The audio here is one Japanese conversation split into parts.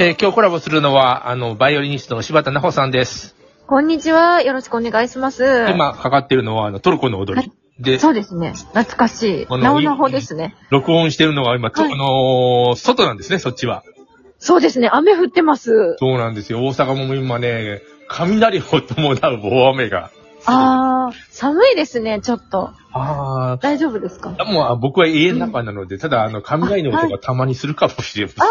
えー今日コラボするのは、あの、バイオリニストの柴田奈穂さんです。こんにちは。よろしくお願いします。今かかってるのは、あの、トルコの踊り。で、そうですね。懐かしい。なおなほですね。録音してるのが今、とはいあのー外なんですね、そっちは。そうですね。雨降ってます。そうなんですよ。大阪も今ね、雷を伴う大雨が。あー、寒いですね、ちょっと。あ大丈夫ですか？あ。もう、僕は家の中なので、ただ、あの、雷の音がたまにするかもしれません。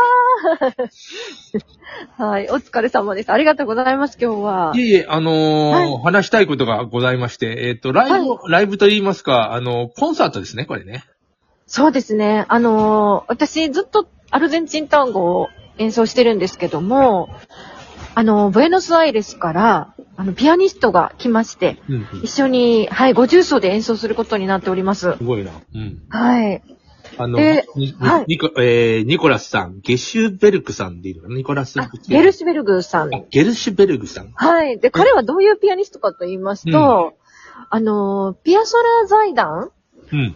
はい。お疲れ様です。ありがとうございます、今日は。いえいえ、あのーはい話したいことがございまして、えっ、と、ライブ、ライブと言いますか、あの、コンサートですね、これね。そうですね。あのー私ずっとアルゼンチン単語を演奏してるんですけども、あのーブエノスアイレスから、あの、ピアニストが来まして、うん、うん。一緒に、はい、50奏で演奏することになっております。すごいな。うん。はい。あの、はいニコ、えー、ニコラスさん、ゲシュベルクさんでいいのかなニコラスあ、ゲルシュベルグさんあ。ゲルシュベルグさん。はい。で、彼はどういうピアニストかと言いますと、あの、ピアソラ財団うん。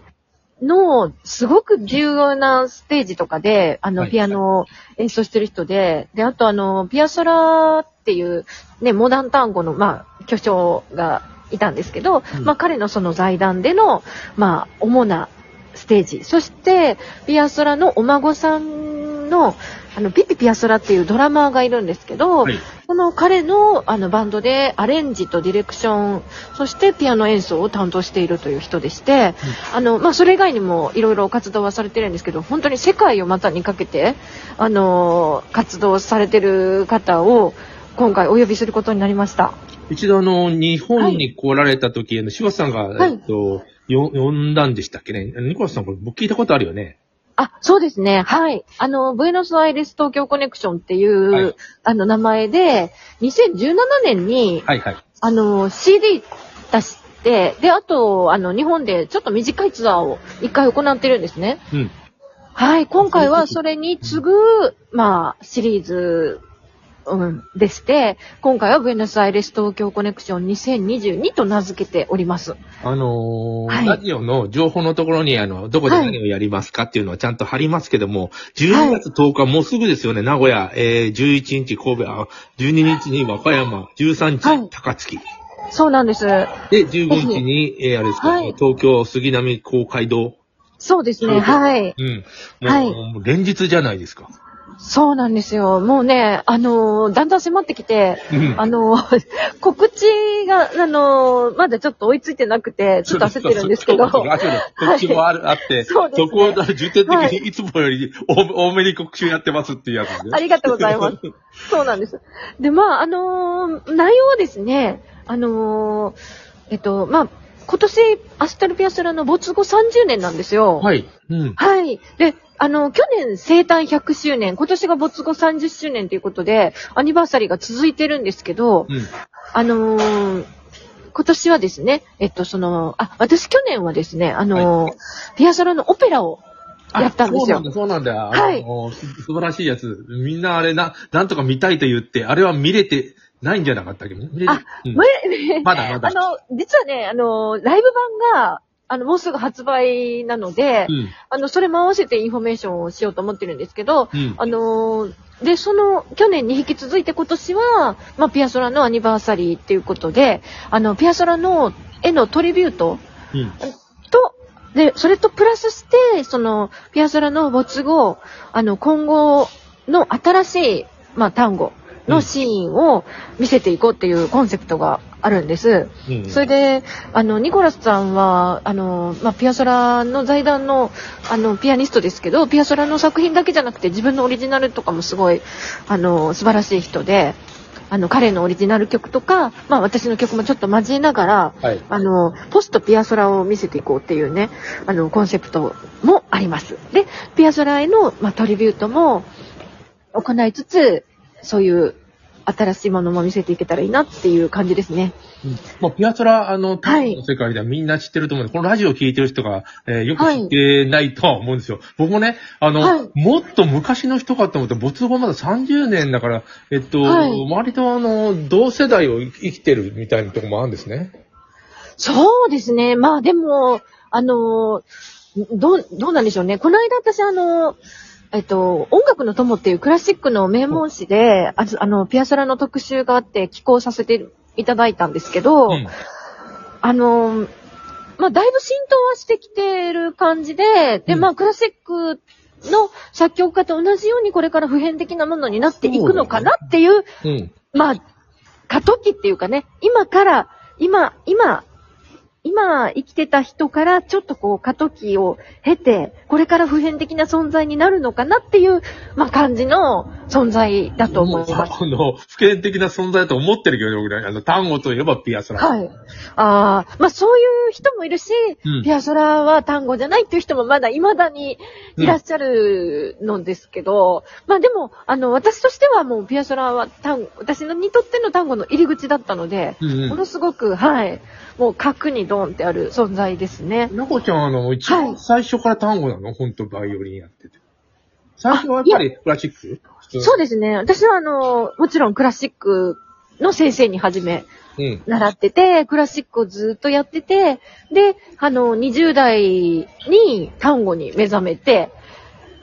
のすごく重要なステージとかで、あの、はいピアノを演奏してる人で、で、あとあの、ピアソラっていう、ね、モダン単語の、まあ、巨匠がいたんですけど、うんまあ、彼のその財団での、まあ、主なステージ。そして、ピアソラのお孫さんの、あの、ピピピアソラっていうドラマーがいるんですけど、はい。この彼のあのバンドでアレンジとディレクション、そしてピアノ演奏を担当しているという人でして、あの、まあ、それ以外にもいろいろ活動はされてるんですけど、本当に世界を股にかけて、あの、活動されてる方を今回お呼びすることになりました。一度あの、日本に来られた時、あの、柴田さんが、はいえっと、よ、呼んだんでしたっけね？ニコラスさん、これ僕聞いたことあるよね。あ、そうですね。はい。あの、ブエノスアイレス東京コネクションっていう、はいあの名前で、2017年に、はいはい。あの、CD 出して、で、あと、あの、日本でちょっと短いツアーを一回行ってるんですね。うん。はい、今回はそれに次ぐ、まあ、シリーズ、うん、でして、今回はブエノスアイレス東京コネクション2022と名付けております。あのーはいラジオの情報のところに、あの、どこで何をやりますかっていうのはちゃんと貼りますけども、12月10日、もうすぐですよね、名古屋、えー、11日神戸、あ、12日に和歌山、13はい日高槻。そうなんです。で、15日に、えー、あれですか、はい東京杉並公会堂。そうですね、はい。うん。もう連日じゃないですか。そうなんですよ。もうね、あのーだんだん迫ってきて、うんあのー 告知が、あのーまだちょっと追いついてなくて、ちょっと焦ってるんですけど。そうそうラジオの告知もある、あって、そねそこを重点的はいにいつもより多多めに告知をやってますっていうやつで。ありがとうございます。そうなんです。で、まあ、あのー内容はですね、あのーえっと、まあ、今年、アスタルピアスラの没後30年なんですよ。はい。うん。はい。で、あの、去年生誕100周年、今年が没後30周年ということで、アニバーサリーが続いてるんですけど、うん。あのー今年はですね、えっと、その、あ、私去年はですね、あのーピアソラのオペラをやったんですよあ。そうなんだ、そうなんだよ。はい素晴らしいやつ。みんなあれな、なんとか見たいと言って、あれは見れてないんじゃなかったっけ？あうんまねまだまだ。あの、実はね、あの、ライブ版が、あの、もうすぐ発売なので、うん。あの、それも合わせてインフォメーションをしようと思ってるんですけど、うん。あの、で、その、去年に引き続いて今年は、まあ、ピアソラのアニバーサリーっていうことで、あの、ピアソラの絵のトリビュートうん。と、で、それとプラスして、その、ピアソラの没後、あの、今後の新しい、まあ、単語のシーンを見せていこうっていうコンセプトがあるんです。うん。それで、あの、ニコラスさんは、あの、まあ、ピアソラの財団の、あの、ピアニストですけど、ピアソラの作品だけじゃなくて自分のオリジナルとかもすごい、あの、素晴らしい人で、あの、彼のオリジナル曲とか、まあ、私の曲もちょっと交えながら、はい。あの、ポストピアソラを見せていこうっていうね、あの、コンセプトもあります。で、ピアソラへの、まあ、トリビュートも行いつつ、そういう新しいものも見せていけたらいいなっていう感じですね。うんもうピアソラ、あの、はい単語の世界ではみんな知ってると思うんで、このラジオを聞いてる人が、えーよく知ってないとは思うんですよ。僕もね、あの、はいもっと昔の人かと思って、没後まだ30年だから、えっと、はい割とあの、同世代を生きてるみたいなところもあるんですね。そうですね。まあでも、あの、どう、どうなんでしょうね。この間私あの、えっと、音楽の友っていうクラシックの名門誌で、ああの、ピアソラの特集があって寄稿させていただいたんですけど、うん。あの、まあ、だいぶ浸透はしてきてる感じで、で、うんまあ、クラシックの作曲家と同じようにこれから普遍的なものになっていくのかなっていう、うん。まあ、過渡期っていうかね、今から、今、今、今生きてた人からちょっとこう過渡期を経て、これから普遍的な存在になるのかなっていう、まあ感じの存在だと思います。あの、普遍的な存在だと思ってるけど、僕ね、あの、単語といえばピアスラ。はい。ああ、まあそういう人もいるし、うんピアソラは単語じゃないっていう人もまだ未だにいらっしゃるのですけど、まあでも、あの、私としてはもうピアソラは単語、私のにとっての単語の入り口だったので、うんうんものすごく、はい、もう核にドンってある存在ですね。なこちゃん、あの、一番はい最初から単語なの？本当バイオリンやってて。最初はやっぱりクラシック？そうですね。私はあの、もちろんクラシックの先生に始め、うん。習ってて、クラシックをずっとやってて、で、あの、20代に単語に目覚めて、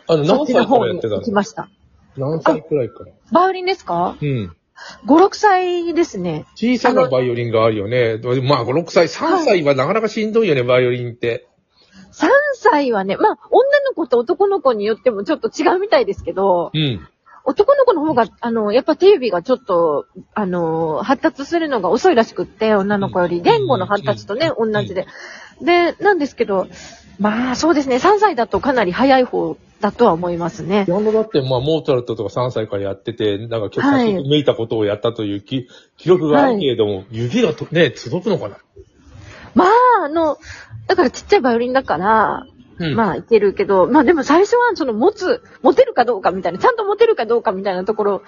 あの、何歳からやってたの？行きました。何歳くらいから？バイオリンですか？うん。?5、6歳ですね。小さなバイオリンがあるよね。まあ、5、6歳、3歳はなかなかしんどいよね、バイオリンって。3歳はね、まあ、女の子と男の子によってもちょっと違うみたいですけど、うん。男の子の方が、あの、やっぱ手指がちょっと、あの、発達するのが遅いらしくって、女の子より。言語の発達とね、うん同じで。で、なんですけど、まあ、そうですね、3歳だとかなり早い方だとは思いますね。ピ。アノだって、まあ、モーツァルトとか3歳からやってて、なんか曲はいめいたことをやったという記記録があるけれども、指がとね、届くのかな？まあ、あの、だからちっちゃいバイオリンだから、うん。まあいけるけど、まあでも最初はその持つ、持てるかどうかみたいな、ちゃんと持てるかどうかみたいなところ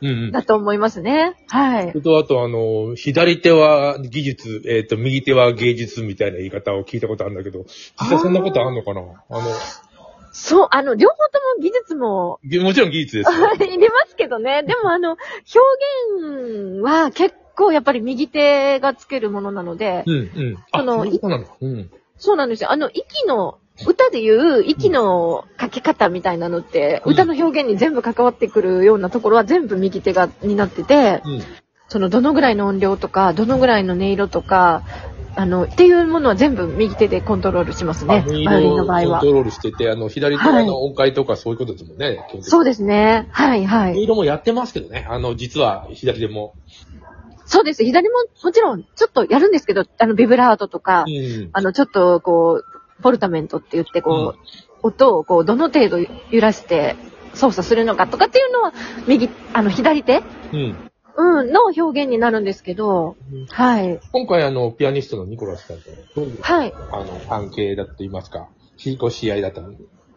うんうん。だと思いますね。はいそ。れと、あと、あの、左手は技術、えっ、と、右手は芸術みたいな言い方を聞いたことあるんだけど、実際そんなことあんのかな？あそう、あの、両方とも技術もの、もちろん技術ですよ。入れますけどね。でもあの、表現は結構やっぱり右手がつけるものなので、うん、うん。あ、そのそうなのうん。そうなんですよ。あの、息の、歌でいう息のかけ方みたいなのって、うん歌の表現に全部関わってくるようなところは全部右手が、になってて、うん。そのどのぐらいの音量とか、どのぐらいの音色とか、あの、っていうものは全部右手でコントロールしますね。あバイオリンの場合はコント。ロールしてて、あの、左手はいの音階とかそういうことですもんね。そうですね。はいはいい。ろいろもやってますけどね。あの、実は左でも。そうです。左ももちろんちょっとやるんですけど、あの、ビブラートとか、うん。あの、ちょっとこう、ポルタメントって言って、こう、音をこう、どの程度揺らして操作するのかとかっていうのは、右、あの、左手うん。うん、の表現になるんですけど、はい。今回、あの、ピアニストのニコラスさんと、どういう、はい。あの、関係だと言いますか、ご試合だったの？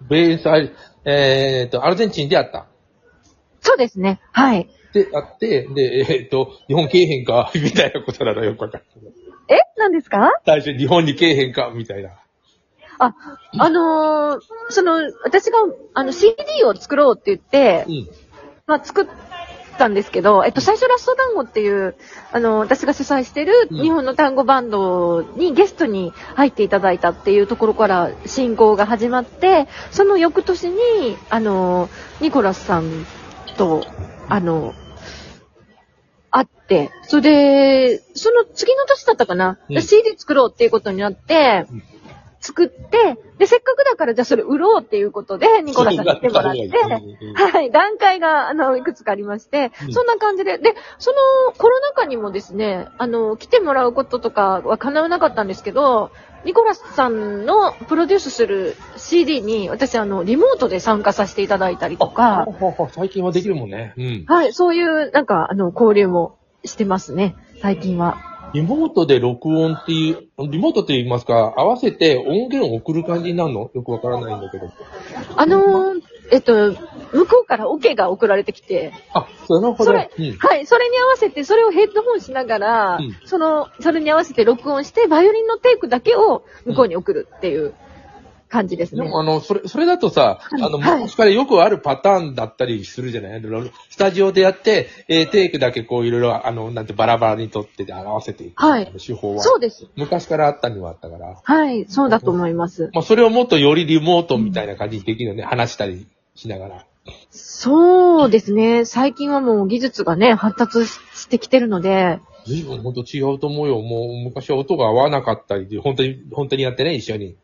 ベース、あえっ、と、アルゼンチンであった。そうですね。はい。で、あって、で、えっ、と、日本来えへんか、みたいなことならよくわかる。え？何ですか？最初、日本に来えへんか、みたいな。あ、あのーその、私が、あの、CD を作ろうって言ってう、ん。まあ、作ったんですけど、えっと、最初ラスト単語っていう、あの、私が主催してるうん。日本の単語バンドにゲストに入っていただいたっていうところから進行が始まって、その翌年に、あの、ニコラスさんと、あの、会って、それで、その次の年だったかな、うん。CD 作ろうっていうことになってうん、作って、で、せっかくだからじゃあそれ売ろうっていうことで、ニコラさんに来てもらって、うん。はい、段階が、あの、いくつかありまして、うん。そんな感じで、で、そのコロナ禍にもですね、あの、来てもらうこととかは叶わなかったんですけど、ニコラスさんのプロデュースする CD に、私、あの、リモートで参加させていただいたりとか、最近はできるもんね。うん。はい、そういう、なんか、あの、交流もしてますね、最近は。リモートで録音っていう、リモートって言いますか、合わせて音源を送る感じになるの？よくわからないんだけど。あのーえっと、向こうからオ、ケが送られてきて、あ、なるほど。それうん。はい、それに合わせて、それをヘッドホンしながら、うんその、それに合わせて録音して、バイオリンのテイクだけを向こうに送るっていう感じですね。でもあの、それ、それだとさ、あの、はい昔からよくあるパターンだったりするじゃない？スタジオでやって、えーテイクだけこういろいろ、あの、なんてバラバラに撮ってで合わせていく。はい手法は。そうです。昔からあったにはあったから。はい、そうだと思います。まあ、それをもっとよりリモートみたいな感じにできるよね。話したりしながら。そうですね。最近はもう技術がね、発達してきてるので、随分本当違うと思うよ。もう昔は音が合わなかったり、本当に、本当にやってね、一緒に。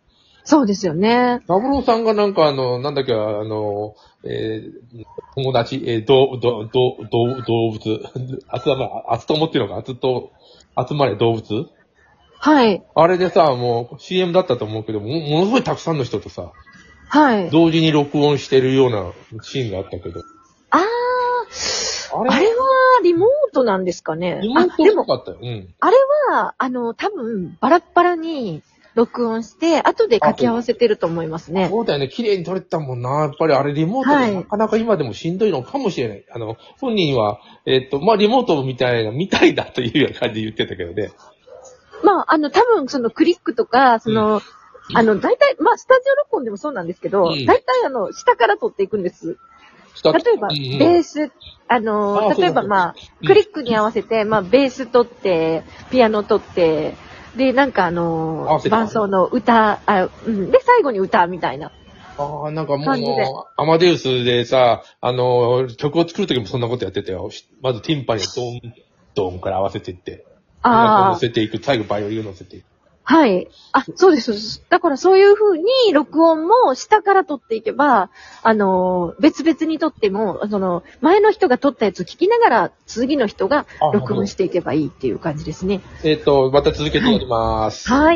そうですよね。ダブローさんがなんかあの、なんだっけ、あの、えー友達、えー、どう、どう、どう、どう、動物、集まれ、集と思っていうのか、集と、集まれ動物？はい。あれでさ、もう CM だったと思うけど、もものすごいたくさんの人とさ、はい。同時に録音してるようなシーンがあったけど。あー、ああれはリモートなんですかね。リモートかったよ。うん。あれは、あの、多分、バラッバラに録音して、後で掛け合わせてると思いますね。そうだよね。綺麗に撮れてたもんな。やっぱりあれリモートはいでなかなか今でもしんどいのかもしれない。あの、本人は、えっと、まあ、リモートみたいな、みたいだというような感じで言ってたけどね。まあ、あの、多分、そのクリックとか、その、あの、大体、まあ、スタジオ録音でもそうなんですけど、うん大体、あの、下から撮っていくんです。例例えば、ベース、あの、あ例えば、まあ、うんクリックに合わせて、まあ、ベース撮って、ピアノ撮って、で、なんかあ合のわせ、て伴奏の歌、あ、うん、で、最後に歌みたいな。ああ、なんかもう、アマデウスでさ、あの、曲を作るときもそんなことやってたよ。まずティンパニードン、ドンから合わせていって、音楽をあ乗せていく、最後バイオリンを乗せていく。はい。あ、そうです。そうですだからそういう風に録音も下から撮っていけば、あのー別々に撮っても、その、前の人が撮ったやつを聞きながら、次の人があ録音していけばいいっていう感じですね。えっ、と、また続けてやります。はい。